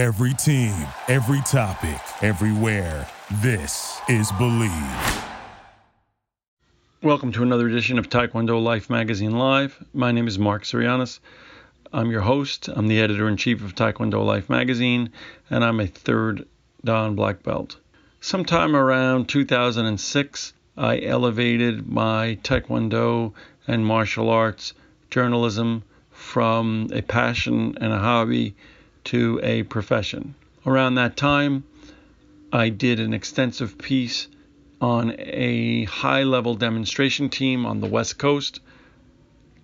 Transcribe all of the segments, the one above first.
Every team, every topic, everywhere. This is Believe. Welcome to another edition of Taekwondo Life Magazine Live. My name is Mark Sirianis. I'm your host. I'm the editor in chief of Taekwondo Life Magazine, and I'm a third Dan Black Belt. Sometime around 2006, I elevated my Taekwondo and martial arts journalism from a passion and a hobby to a profession. Around that time, I did an extensive piece on a high level demonstration team on the West Coast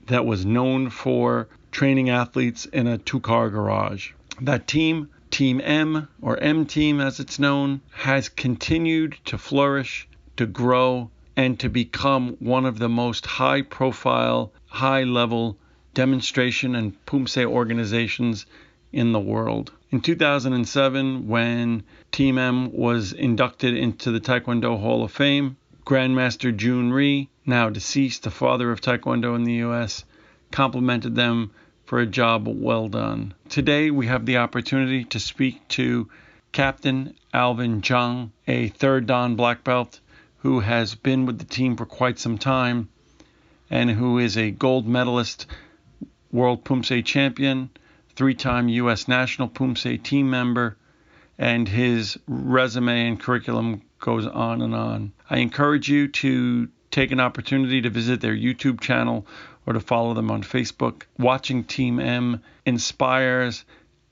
that was known for training athletes in a two car garage. That team, Team M, or M Team as it's known, has continued to flourish, to grow, and to become one of the most high profile, high level demonstration and Poomsae organizations in the world. In 2007, when Team M was inducted into the Taekwondo Hall of Fame, Grandmaster Jhoon Rhee, now deceased, the father of Taekwondo in the U.S., complimented them for a job well done. Today, we have the opportunity to speak to Captain Alvin Jung, a third Dan black belt who has been with the team for quite some time and who is a gold medalist, world Poomsae champion, three time U.S. national Poomsae team member, and his resume and curriculum goes on and on. I encourage you to take an opportunity to visit their YouTube channel or to follow them on Facebook. Watching Team M inspires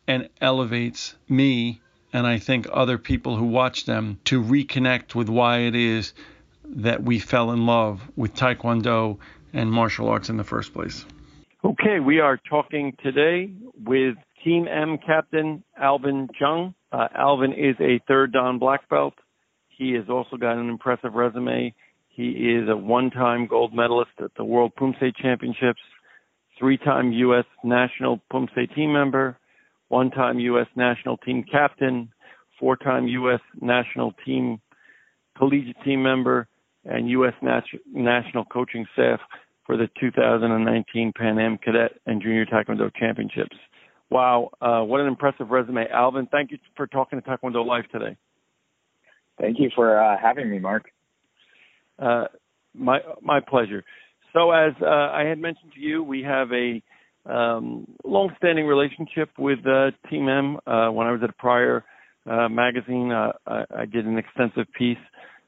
and elevates me, and I think other people who watch them, to reconnect with why it is that we fell in love with Taekwondo and martial arts in the first place. Okay, we are talking today with Team M captain Alvin Jung. Uh, Alvin is a third Dan black belt. He has also got an impressive resume. He is a one-time gold medalist at the World Poomsae Championships, three-time U.S. national Poomsae team member, one-time U.S. national team captain, four-time U.S. national team collegiate team member, and U.S. Nat- national coaching staff for the 2019 Pan Am Cadet and Junior Taekwondo Championships. Wow, uh, what an impressive resume, Alvin! Thank you for talking to Taekwondo Life today. Thank you for uh, having me, Mark. Uh, my my pleasure. So, as uh, I had mentioned to you, we have a um, long-standing relationship with uh, Team M. Uh, when I was at a prior magazine, I, I, did an extensive piece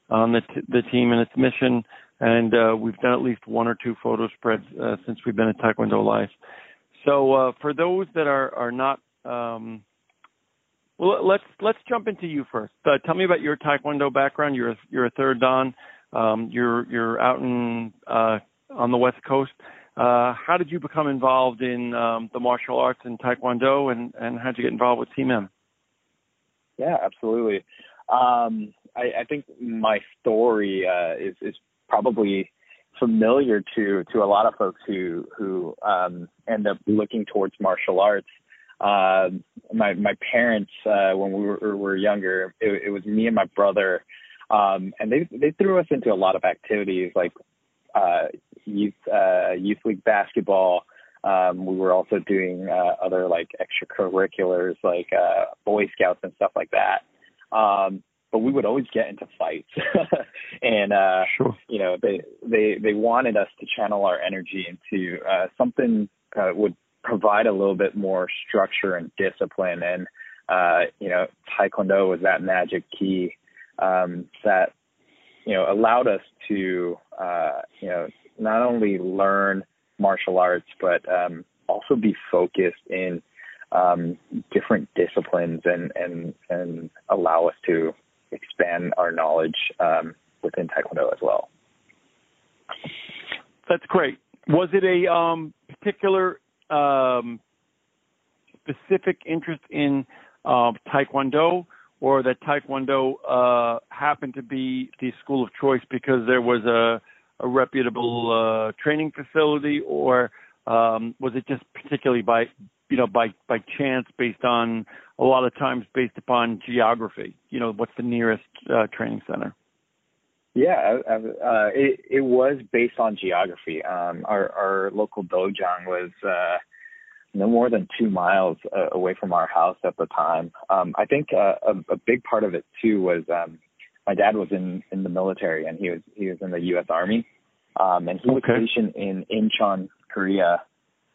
on the t- the team and its mission and uh, we've done at least one or two photo spreads uh, since we've been at Taekwondo Life. So uh, for those that are are not, um, well, let's let's jump into you first. Uh, tell me about your Taekwondo background. You're a, you're a third dan. Um, you're you're out in uh, on the West Coast. Uh, how did you become involved in um, the martial arts and Taekwondo, and and how did you get involved with Team M? Yeah, absolutely. Um, I, I think my story uh, is is probably familiar to to a lot of folks who who um, end up looking towards martial arts. Uh, my my parents, uh, when we were, were younger, it, it was me and my brother, um, and they they threw us into a lot of activities like uh, youth uh, youth league basketball. Um, we were also doing uh, other like extracurriculars like uh, Boy Scouts and stuff like that. Um, but we would always get into fights and uh sure. you know they they they wanted us to channel our energy into uh something uh, would provide a little bit more structure and discipline and uh you know taekwondo was that magic key um that you know allowed us to uh you know not only learn martial arts but um also be focused in um different disciplines and and and allow us to expand our knowledge um, within Taekwondo as well. That's great. Was it a um, particular um, specific interest in uh, Taekwondo, or that Taekwondo uh, happened to be the school of choice because there was a, a reputable uh, training facility, or um, was it just particularly by you know by by chance based on a lot of times based upon geography you know what's the nearest uh, training center yeah uh, it it was based on geography um our our local dojang was uh no more than two miles uh, away from our house at the time. Um, I think uh, a, a big part of it too was um, my dad was in in the military and he was he was in the U.S. Army, um, and he was Okay. stationed in Incheon, Korea.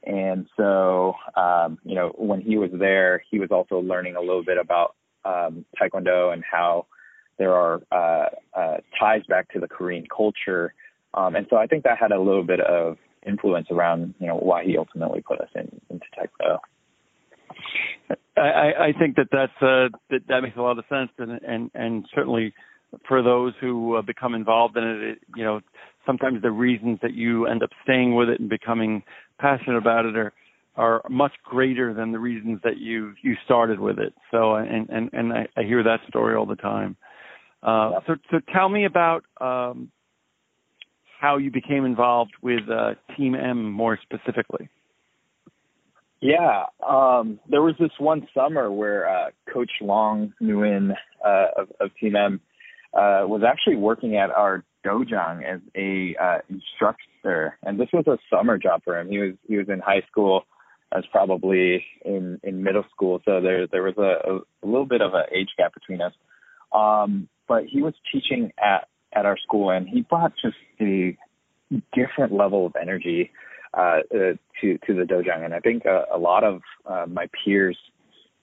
And so, um, you know, when he was there, he was also learning a little bit about um, Taekwondo and how there are uh, uh, ties back to the Korean culture. Um, and so I think that had a little bit of influence around, you know, why he ultimately put us in, into Taekwondo. I, I think that that's uh, that that makes a lot of sense, and and and certainly for those who uh, become involved in it, it, you know, sometimes the reasons that you end up staying with it and becoming passionate about it are are much greater than the reasons that you you started with it. So and and and I, I hear that story all the time. Uh, so so tell me about um, how you became involved with uh, Team M more specifically. Yeah, um, there was this one summer where uh, Coach Long Nguyen uh, of, of Team M uh, was actually working at our dojang as a uh, instructor, and this was a summer job for him. He was he was in high school, I was probably in in middle school, so there there was a, a, little bit of an age gap between us. Um, but he was teaching at at our school, and he brought just a different level of energy uh, uh, to to the dojang, and I think a lot of uh, my peers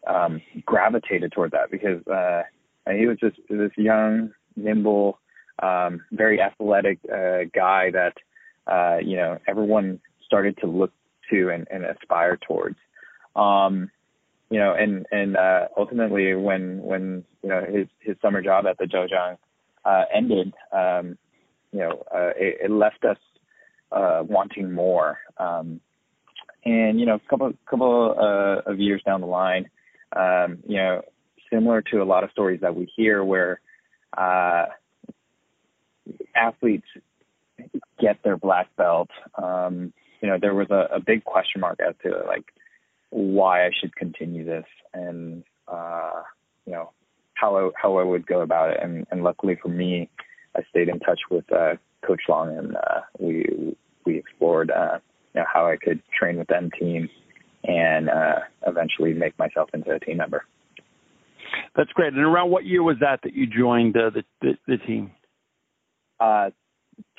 um, gravitated toward that because uh, he was just this young, nimble, um, very athletic uh, guy that uh, you know everyone started to look to and, and aspire towards. Um, you know, and and uh, ultimately, when when you know his his summer job at the dojang uh, ended, um, you know, uh, it, it left us uh, wanting more. Um, and you know, a couple couple uh, of years down the line, um, you know, similar to a lot of stories that we hear where uh, athletes get their black belt. Um, you know, there was a, a big question mark as to like why I should continue this and uh, you know how I, how I would go about it. And, and luckily for me, I stayed in touch with uh, Coach Long, and uh, we we explored uh, you know, how I could train with them team and uh, eventually make myself into a team member. That's great. And around what year was that that you joined uh, the, the the team? Uh,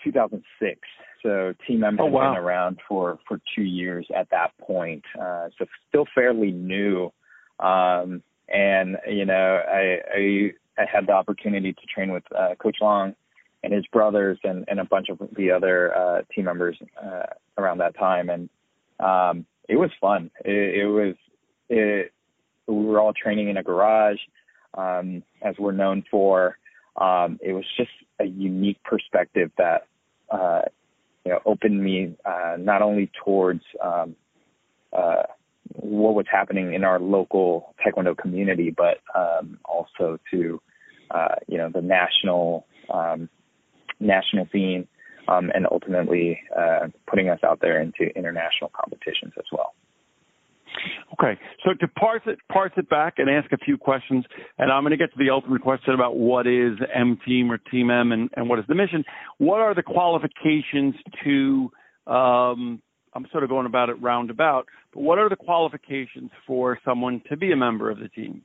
2006. So Team M Oh, wow. been around for for two years at that point. Uh, so still fairly new. Um, and you know, I, I I had the opportunity to train with uh, Coach Long and his brothers and, and a bunch of the other uh, team members uh, around that time, and um, it was fun. It, it was it. We were all training in a garage, um, as we're known for. Um, it was just a unique perspective that uh, you know opened me uh, not only towards um, uh, what was happening in our local taekwondo community, but um, also to uh, you know the national um, national scene, um, and ultimately uh, putting us out there into international competitions as well. Okay, so to parse it parse it back and ask a few questions, and I'm going to get to the ultimate question about what is M Team or Team M and, and what is the mission. What are the qualifications to? Um, I'm sort of going about it roundabout, but what are the qualifications for someone to be a member of the team?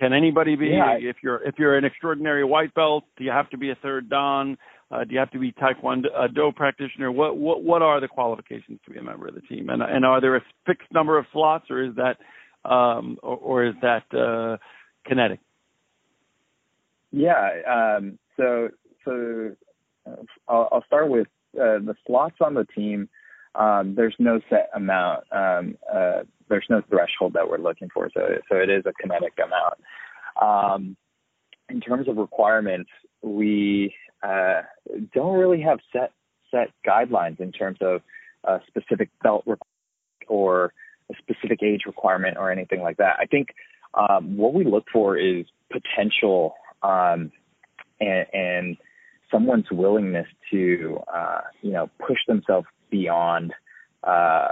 Can anybody be? Yeah. If you're if you're an extraordinary white belt, do you have to be a third dan? Uh, do you have to be Taekwondo a Do practitioner? What what what are the qualifications to be a member of the team? And and are there a fixed number of slots, or is that um, or, or is that uh, kinetic? Yeah. Um, so so uh, I'll, I'll start with uh, the slots on the team. Um, there's no set amount. Um, uh, there's no threshold that we're looking for. So so it is a kinetic amount. Um, in terms of requirements, we uh, don't really have set set guidelines in terms of a specific belt requ- or a specific age requirement or anything like that. I think um, what we look for is potential um, and, and someone's willingness to uh, you know push themselves beyond uh,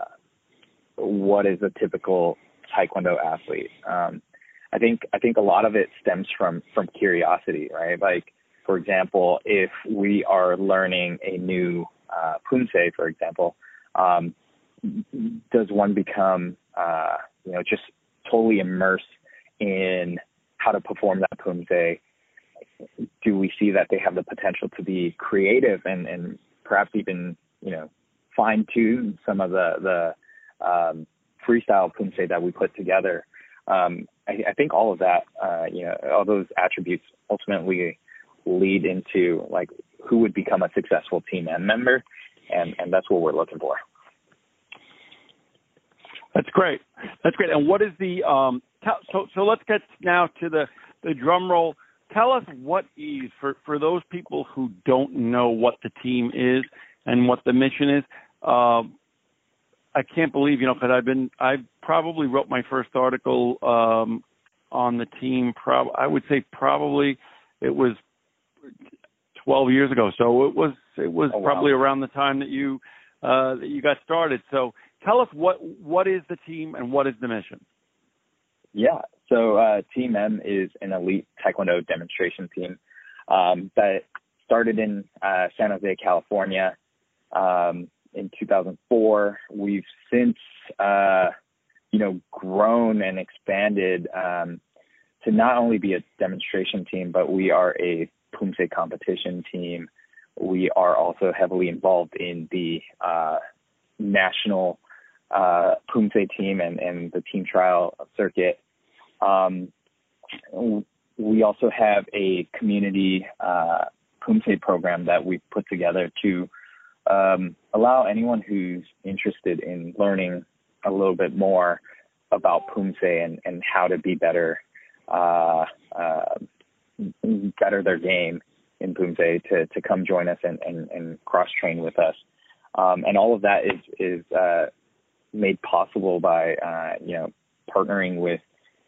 what is a typical taekwondo athlete. Um, I think I think a lot of it stems from from curiosity, right? Like for example, if we are learning a new uh, Poomsae, for example, um, does one become, uh, you know, just totally immersed in how to perform that Poomsae? Do we see that they have the potential to be creative and, and perhaps even, you know, fine tune some of the, the um, freestyle Poomsae that we put together? Um, I, I think all of that, uh, you know, all those attributes ultimately lead into like who would become a successful team M member, and and that's what we're looking for. That's great. That's great. And what is the um? so so let's get now to the the drum roll. Tell us what is for for those people who don't know what the team is and what the mission is. Um, I can't believe you know because I've been I probably wrote my first article um, on the team. Prob I would say probably it was 12 years ago. So it was it was oh, probably around the time that you uh, that you got started. So tell us what what is the team and what is the mission? Yeah, so uh, Team M is an elite Taekwondo demonstration team um, that started in uh, San Jose, California, um, in 2004. We've since, uh, you know, grown and expanded um, to not only be a demonstration team, but we are a Poomsae competition team. We are also heavily involved in the uh, national uh, Poomsae team and, and the team trial circuit. Um, we also have a community uh, Poomsae program that we've put together to um, allow anyone who's interested in learning a little bit more about Poomsae and, and how to be better uh, uh, better their game in Poomsae to, to come join us and, and, and cross train with us. Um, and all of that is, is uh, made possible by, uh, you know, partnering with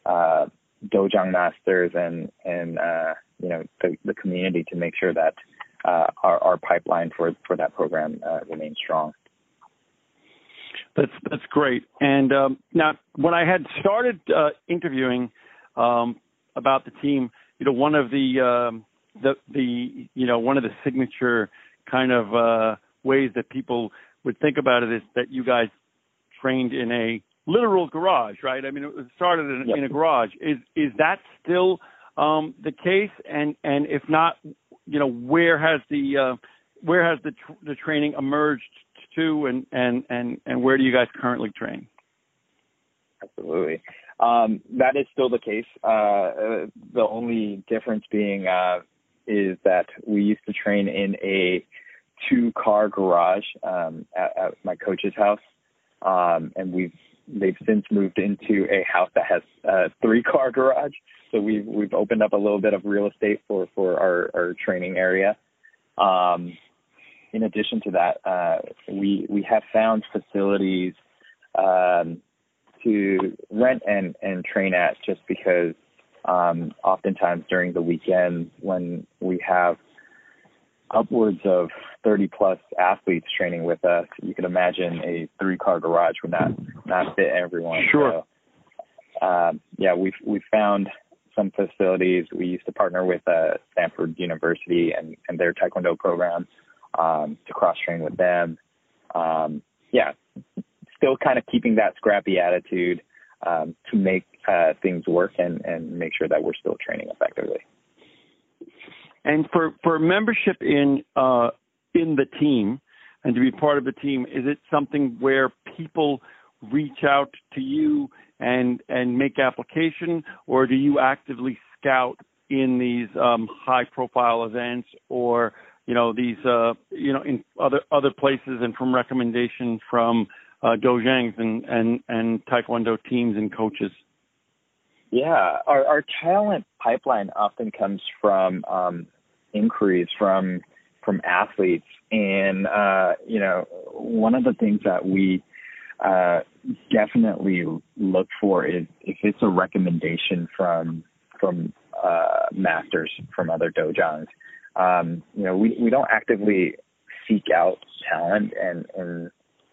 uh, Dojang masters and, and uh, you know, the, the community to make sure that our, our pipeline for, for that program uh, remains strong. That's that's great. And um, now, when I had started uh, interviewing um, about the team, you know, one of the um, the the you know one of the signature kind of uh, ways that people would think about it is that you guys trained in a literal garage, right? I mean, it started in, a garage. Is is that still um, the case? And and if not, you know, where has the uh, where has the tr- the training emerged to, and and and and where do you guys currently train? Absolutely. Um, that is still the case. Uh, uh, the only difference being uh, is that we used to train in a two-car garage um, at, at, my coach's house, um, and we've they've since moved into a house that has a three-car garage. So we've we've opened up a little bit of real estate for for our, our training area. Um, in addition to that, uh, we we have found facilities um, to rent and, and train at just because um, oftentimes during the weekends when we have upwards of 30 plus athletes training with us, you can imagine a three car garage would not, not fit everyone. Sure. So, um, yeah, we've, we've found some facilities. We used to partner with uh, Stanford University and, and their Taekwondo program um, to cross train with them. Um, yeah, still kind of keeping that scrappy attitude um, to make uh, things work and, and make sure that we're still training effectively. And for, for membership in uh, in the team and to be part of the team, is it something where people reach out to you and and make application, or do you actively scout in these um, high profile events or you know these uh, you know in other other places and from recommendation from uh, dojangs and, and, and taekwondo teams and coaches? Yeah, our, our talent pipeline often comes from um, inquiries from from athletes, and uh, you know, one of the things that we uh, definitely look for is if it's a recommendation from from uh, masters from other dojangs. Um, you know, we we don't actively seek out talent and and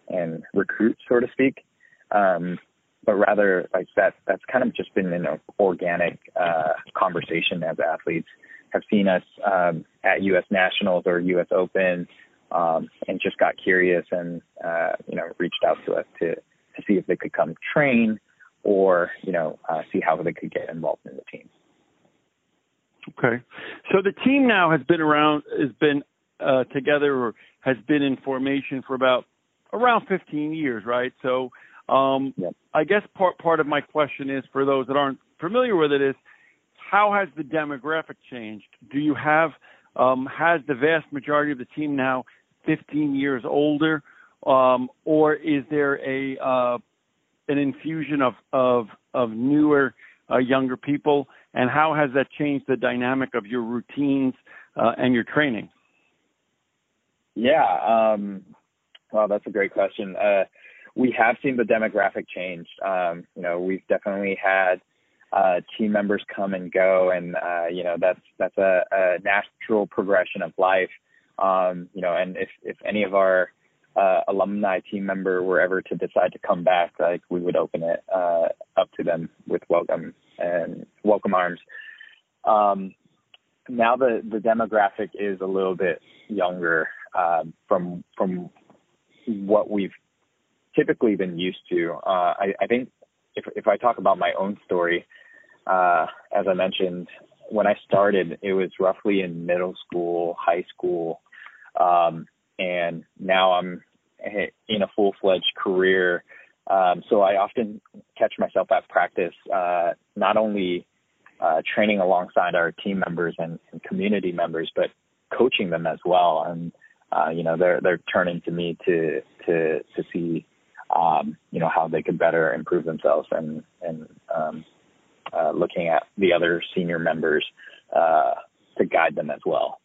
and recruit, so to speak. Um, but rather like that, that's kind of just been an organic, uh, conversation as athletes have seen us, um, at U.S. Nationals or U.S. Open um, and just got curious and uh, you know reached out to us to to see if they could come train or you know uh, see how they could get involved in the team. Okay, so the team now has been around, has been uh, together, or has been in formation for about around 15 years, right? So, um, yep. I guess part part of my question is for those that aren't familiar with it is how has the demographic changed? Do you have um, has the vast majority of the team now 15 years older, um, or is there a uh, an infusion of of of newer, uh, younger people? And how has that changed the dynamic of your routines uh, and your training? Yeah, um, well, that's a great question. Uh, we have seen the demographic change. Um, you know, we've definitely had uh, team members come and go, and uh, you know that's that's a, a natural progression of life. Um, you know, and if if any of our uh, alumni team member were ever to decide to come back, like we would open it uh, up to them with welcome and welcome arms. Um, now the the demographic is a little bit younger uh, from from what we've typically been used to. Uh, I, I think if if I talk about my own story, uh, as I mentioned, when I started, it was roughly in middle school, high school, um, and now I'm in a full fledged career. Um, so I often catch myself at practice, uh, not only uh, training alongside our team members and, and community members, but coaching them as well. And uh, you know, they're they're turning to me to to to see, um, you know, how they could better improve themselves and and um, uh, looking at the other senior members uh, to guide them as well.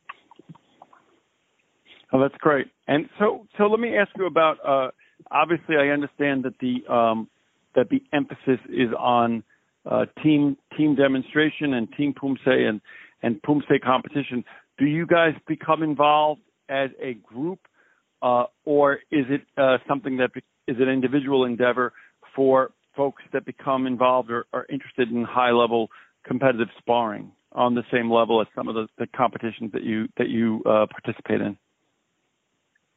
Oh, that's great. And so, so let me ask you about. Uh, obviously, I understand that the um, that the emphasis is on uh, team team demonstration and team Poomsae and and Poomsae competition. Do you guys become involved as a group, uh, or is it uh, something that is an individual endeavor for folks that become involved or are interested in high level competitive sparring on the same level as some of the, the competitions that you that you uh, participate in?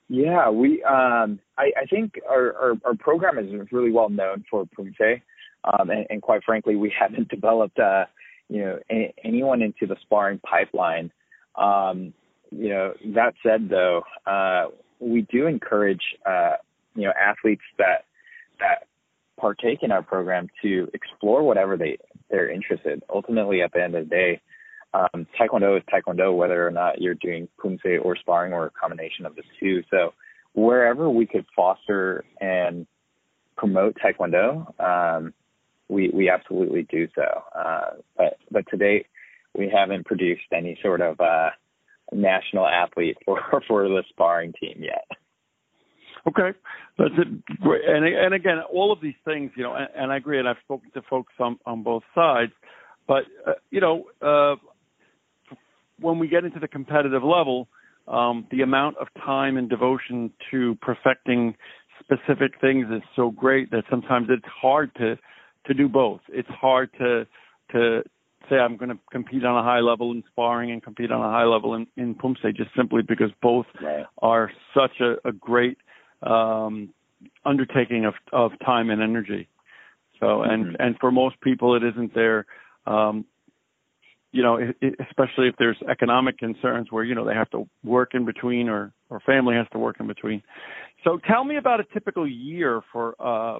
Yeah, we. Um, I, I think our, our, our program is really well known for Poomsae, um, and, and quite frankly, we haven't developed uh, you know a, anyone into the sparring pipeline. Um, you know, that said, though, uh, we do encourage uh, you know athletes that that partake in our program to explore whatever they they're interested. Ultimately, at the end of the day, um, Taekwondo is Taekwondo, whether or not you're doing Poomsae or sparring or a combination of the two. So wherever we could foster and promote Taekwondo, um, we we absolutely do so. Uh, but but to date, we haven't produced any sort of uh, national athlete for for the sparring team yet. Okay, that's it. And and again, all of these things, you know, and, and I agree, and I've spoken to folks on on both sides, but uh, you know, uh, when we get into the competitive level, um, the amount of time and devotion to perfecting specific things is so great that sometimes it's hard to to do both. It's hard to to say I'm going to compete on a high level in sparring and compete on a high level in, in Poomsae just simply because both right. are such a, a great um, undertaking of, of time and energy. So, and mm-hmm. and for most people, it isn't there. um, you know, especially if there's economic concerns where you know they have to work in between or or family has to work in between. So tell me about a typical year for uh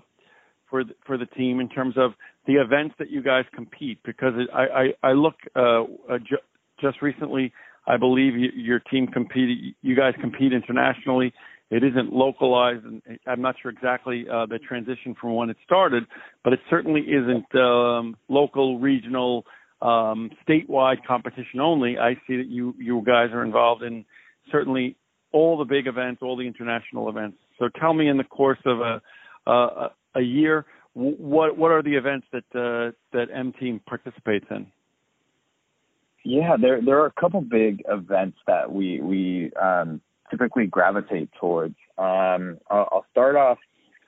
for the, for the team in terms of the events that you guys compete because I, I I look uh, uh ju- just recently I believe y- your team competed you guys compete internationally. It isn't localized, and I'm not sure exactly uh, the transition from when it started, but it certainly isn't um, local, regional, um, statewide competition only. I see that you you guys are involved in certainly all the big events, all the international events. So tell me, in the course of a a, a year, what what are the events that uh, that M Team participates in? Yeah, there there are a couple big events that we we um, typically gravitate towards. Um, I'll, start off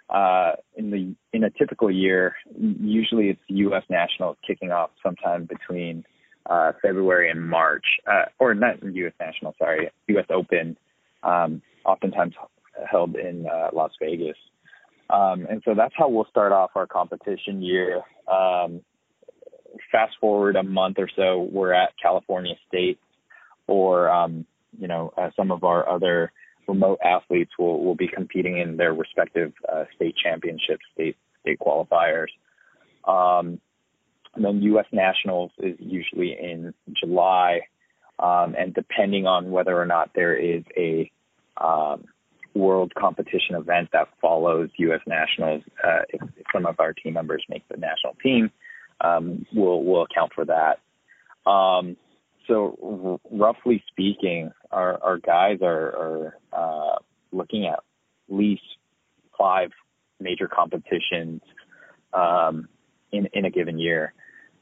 uh, in the in a typical year, usually it's U.S. Nationals kicking off sometime between uh, February and March, uh, or not U.S. National, sorry, U.S. Open um, oftentimes held in uh, Las Vegas. Um, and so that's how we'll start off our competition year. Um, fast forward a month or so, we're at California State, or um, you know, uh, some of our other remote athletes will will be competing in their respective uh, state championships, state state qualifiers. Um, and then U.S. Nationals is usually in July, um, and depending on whether or not there is a um, world competition event that follows U.S. Nationals, uh, if, if, some of our team members make the national team, um, we'll we'll account for that. So r- roughly speaking, our, our guys are, are uh, looking at least five major competitions um, in in a given year.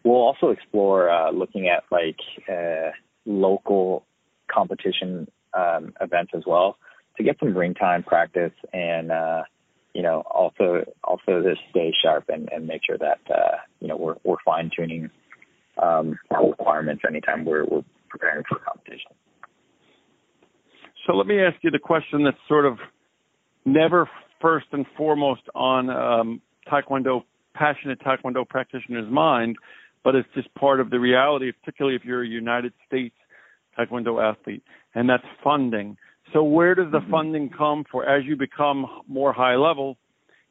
We'll also explore uh, looking at like uh, local competition um, events as well to get some ring time practice and uh, you know also also to stay sharp and, and make sure that uh, you know we're we're fine tuning um, our requirements anytime we're we're preparing for competition. So let me ask you the question that's sort of never first and foremost on um, Taekwondo passionate Taekwondo practitioner's mind, but it's just part of the reality, particularly if you're a United States Taekwondo athlete, and that's funding. So where does the mm-hmm. funding come for as you become more high level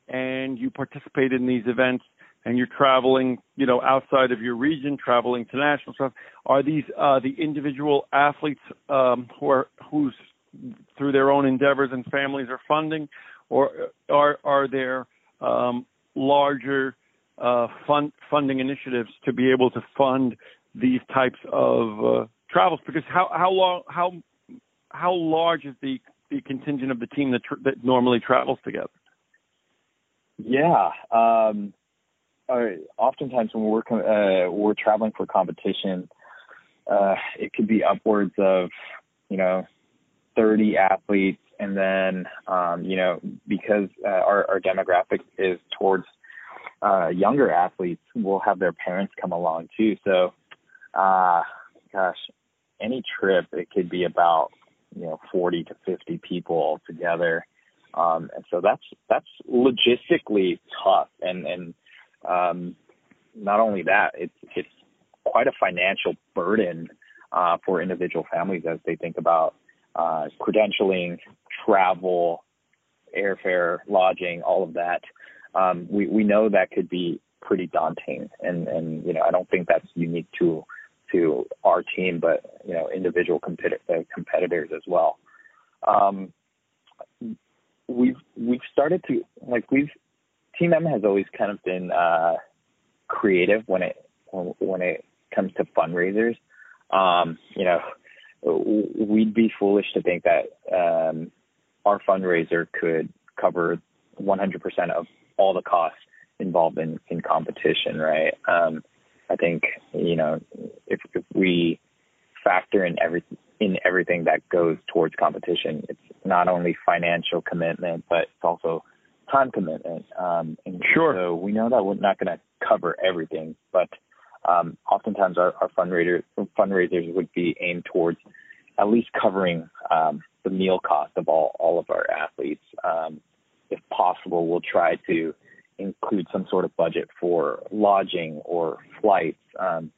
and you participate in these events and you're traveling, you know, outside of your region, traveling to national stuff? Are these uh, the individual athletes um, who are who's through their own endeavors and families are funding, or are are there um, larger uh, fund, funding initiatives to be able to fund these types of uh, travels? Because how how long how how large is the the contingent of the team that tr- that normally travels together? Yeah, um, uh, oftentimes when we're uh, we're traveling for competition, uh, it could be upwards of you know 30 athletes, and then um, you know because uh, our, our demographic is towards uh, younger athletes, we'll have their parents come along too. So, uh, gosh, any trip it could be about you know 40 to 50 people all together. Um, and so that's that's logistically tough, and and um, not only that, it's it's quite a financial burden uh, for individual families as they think about uh, credentialing, travel, airfare, lodging, all of that. Um, we we know that could be pretty daunting, and and you know I don't think that's unique to to our team, but you know individual competi- uh, competitors as well. Um, we've we've started to like we've Team M has always kind of been uh, creative when it when, it comes to fundraisers. Um, you know, we'd be foolish to think that um, our fundraiser could cover 100% of all the costs involved in, in competition, right? Um, I think you know if, if we factor in every in everything that goes towards competition, it's not only financial commitment, but it's also time commitment. Um, and sure. So we know that we're not going to cover everything, but um, oftentimes our, our fundraisers fundraisers would be aimed towards at least covering um, the meal cost of all all of our athletes. Um, if possible, we'll try to include some sort of budget for lodging or flights. Um,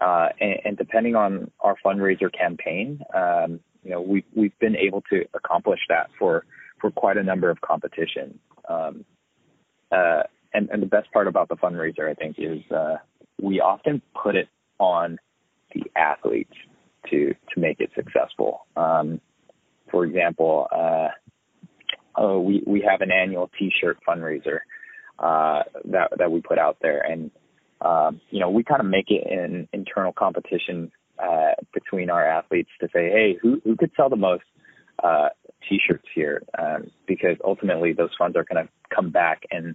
uh, and, and, depending on our fundraiser campaign, um, you know, we've we've been able to accomplish that for for quite a number of competitions. Um, uh, and, and the best part about the fundraiser, I think, is uh, we often put it on the athletes to to make it successful. Um, for example, uh, oh, we we have an annual T-shirt fundraiser uh, that that we put out there, and um, you know we kind of make it an internal competition uh, between our athletes to say, hey, who who could sell the most uh, T-shirts here? Um, because ultimately those funds are going to come back and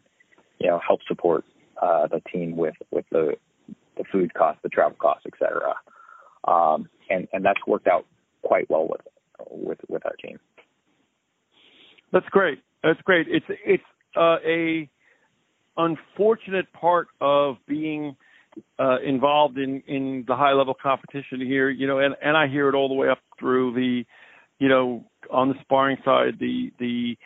you know help support uh, the team with with the the food costs, the travel costs, et cetera. Um, and and that's worked out quite well with with with our team. That's great. That's great. It's it's uh, a unfortunate part of being uh, involved in in the high level competition here. You know, and and I hear it all the way up through the, you know, on the sparring side, the the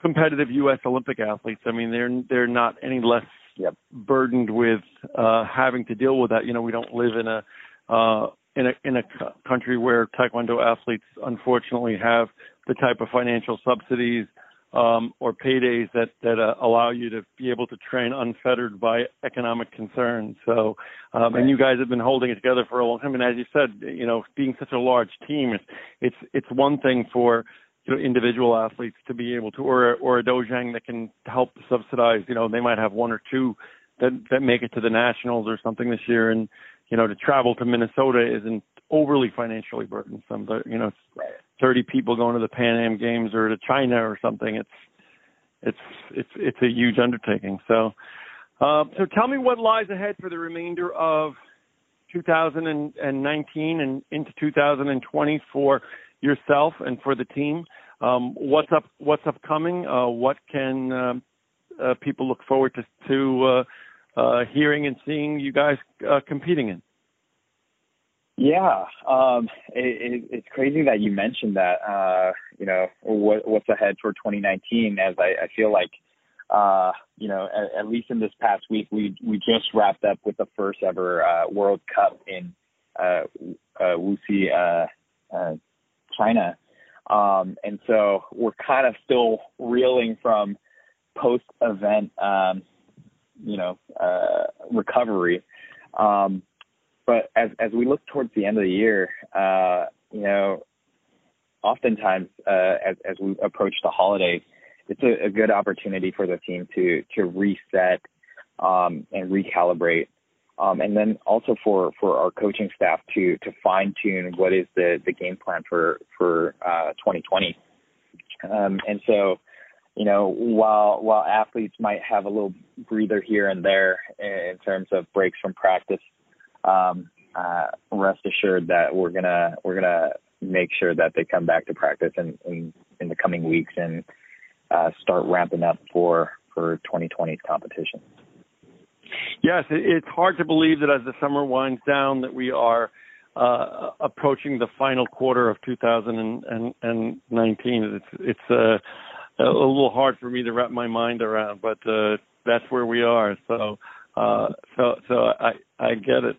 competitive U.S. Olympic athletes. I mean, they're they're not any less yep. burdened with uh, having to deal with that. You know, we don't live in a uh, in a in a country where Taekwondo athletes unfortunately have the type of financial subsidies um, or paydays that that uh, allow you to be able to train unfettered by economic concerns. So, um, and you guys have been holding it together for a long time. And as you said, you know, being such a large team, it's it's it's one thing for you know individual athletes to be able to, or or a dojang that can help subsidize. You know, they might have one or two that that make it to the nationals or something this year, and you know, to travel to Minnesota isn't overly financially burdensome. But you know, 30 people going to the Pan Am Games or to China or something. It's it's it's it's a huge undertaking. So, uh, so tell me what lies ahead for the remainder of 2019 and into 2020 for yourself and for the team. Um, what's up? What's upcoming? Uh, what can uh, uh, people look forward to to uh, uh, hearing and seeing you guys uh, competing in? Yeah, um, it, it, it's crazy that you mentioned that. Uh, you know, what, what's ahead for 2019? As I, I feel like, uh, you know, at, at, least in this past week, we we just wrapped up with the first ever uh, World Cup in uh, uh, Wuxi, uh, uh, China, um, and so we're kind of still reeling from post-event, um, you know, uh, recovery. Um, but as as we look towards the end of the year, uh, you know, oftentimes uh, as as we approach the holidays, it's a, a good opportunity for the team to to reset um, and recalibrate, um, and then also for for our coaching staff to to fine tune what is the the game plan for for uh, 2020. Um, and so, you know, while while athletes might have a little breather here and there in terms of breaks from practice, um, uh, rest assured that we're gonna we're gonna make sure that they come back to practice in in, in the coming weeks and uh, start ramping up for for 2020's competition. Yes, it's hard to believe that as the summer winds down that we are uh, approaching the final quarter of 2019. It's it's uh, a little hard for me to wrap my mind around, but uh, that's where we are. So uh, so so I I get it.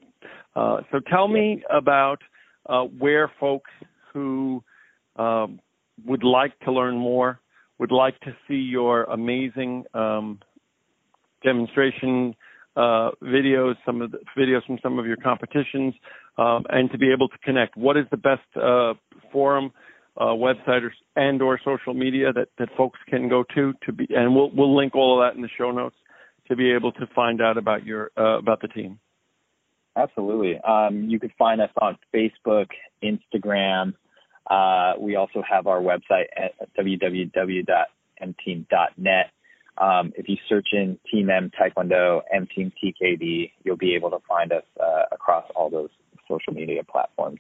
Uh, so tell me about uh, where folks who um, would like to learn more, would like to see your amazing um, demonstration uh, videos, some of the videos from some of your competitions, um, and to be able to connect. What is the best uh, forum, uh, website, or, and or social media that, that folks can go to to be? And we'll we'll link all of that in the show notes to be able to find out about your uh, about the team. Absolutely. Um, you can find us on Facebook, Instagram. Uh, we also have our website at www.mteam.net. Um, if you search in Team M Taekwondo, M Team TKD, you'll be able to find us uh, across all those social media platforms.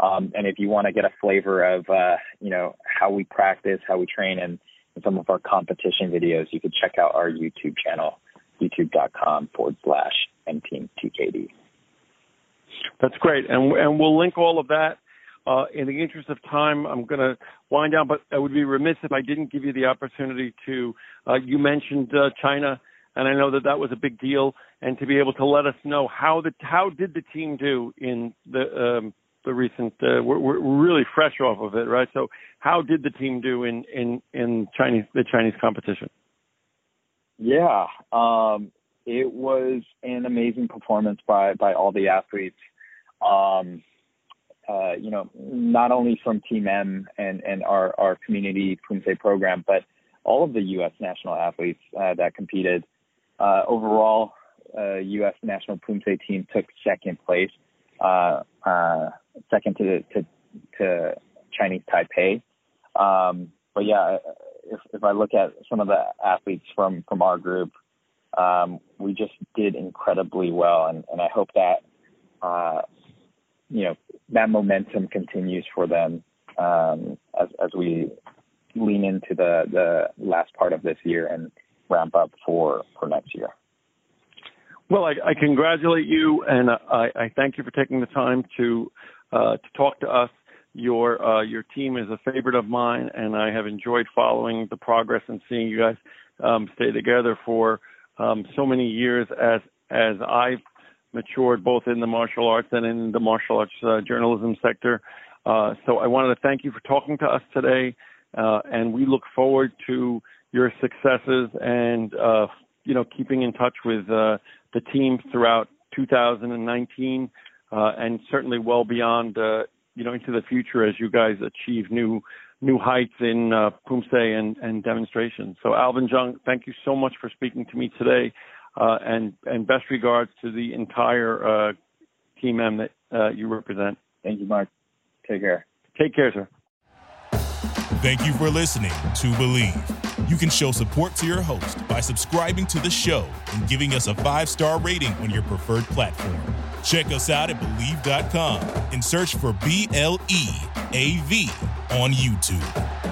Um, and if you want to get a flavor of, uh, you know, how we practice, how we train, and, and some of our competition videos, you can check out our YouTube channel, youtube.com forward slash. That's great, and and we'll link all of that. Uh, in the interest of time, I'm going to wind down, but I would be remiss if I didn't give you the opportunity to. Uh, you mentioned uh, China, and I know that that was a big deal, and to be able to let us know how the how did the team do in the um, the recent. Uh, we're, we're really fresh off of it, right? So, how did the team do in in in Chinese the Chinese competition? Yeah, um, it was an amazing performance by by all the athletes. Um, uh, you know, not only from Team M and and our our community Poomsae program, but all of the U.S. national athletes uh, that competed. Uh, overall, uh, U.S. national Poomsae team took second place, uh, uh, second to to to Chinese Taipei. Um, but yeah, if if I look at some of the athletes from from our group, um, we just did incredibly well, and, and I hope that uh, you know that momentum continues for them um, as as we lean into the the last part of this year and ramp up for for next year. Well, I, I congratulate you, and I, I, thank you for taking the time to uh, to talk to us. your uh, your team is a favorite of mine, and I have enjoyed following the progress and seeing you guys um, stay together for um, so many years as as I've matured both in the martial arts and in the martial arts uh, journalism sector. Uh, so I wanted to thank you for talking to us today, uh, and we look forward to your successes and uh, you know keeping in touch with uh, the team throughout 2019 uh, and certainly well beyond uh, you know into the future as you guys achieve new new heights in uh, Poomsae and, and demonstrations. So Alvin Jung, thank you so much for speaking to me today, uh, and and best regards to the entire uh, team M that uh, you represent. Thank you, Mark. Take care. Take care, sir. Thank you for listening to Bleav. You can show support to your host by subscribing to the show and giving us a five star rating on your preferred platform. Check us out at Bleav.com and search for B L E A V on YouTube.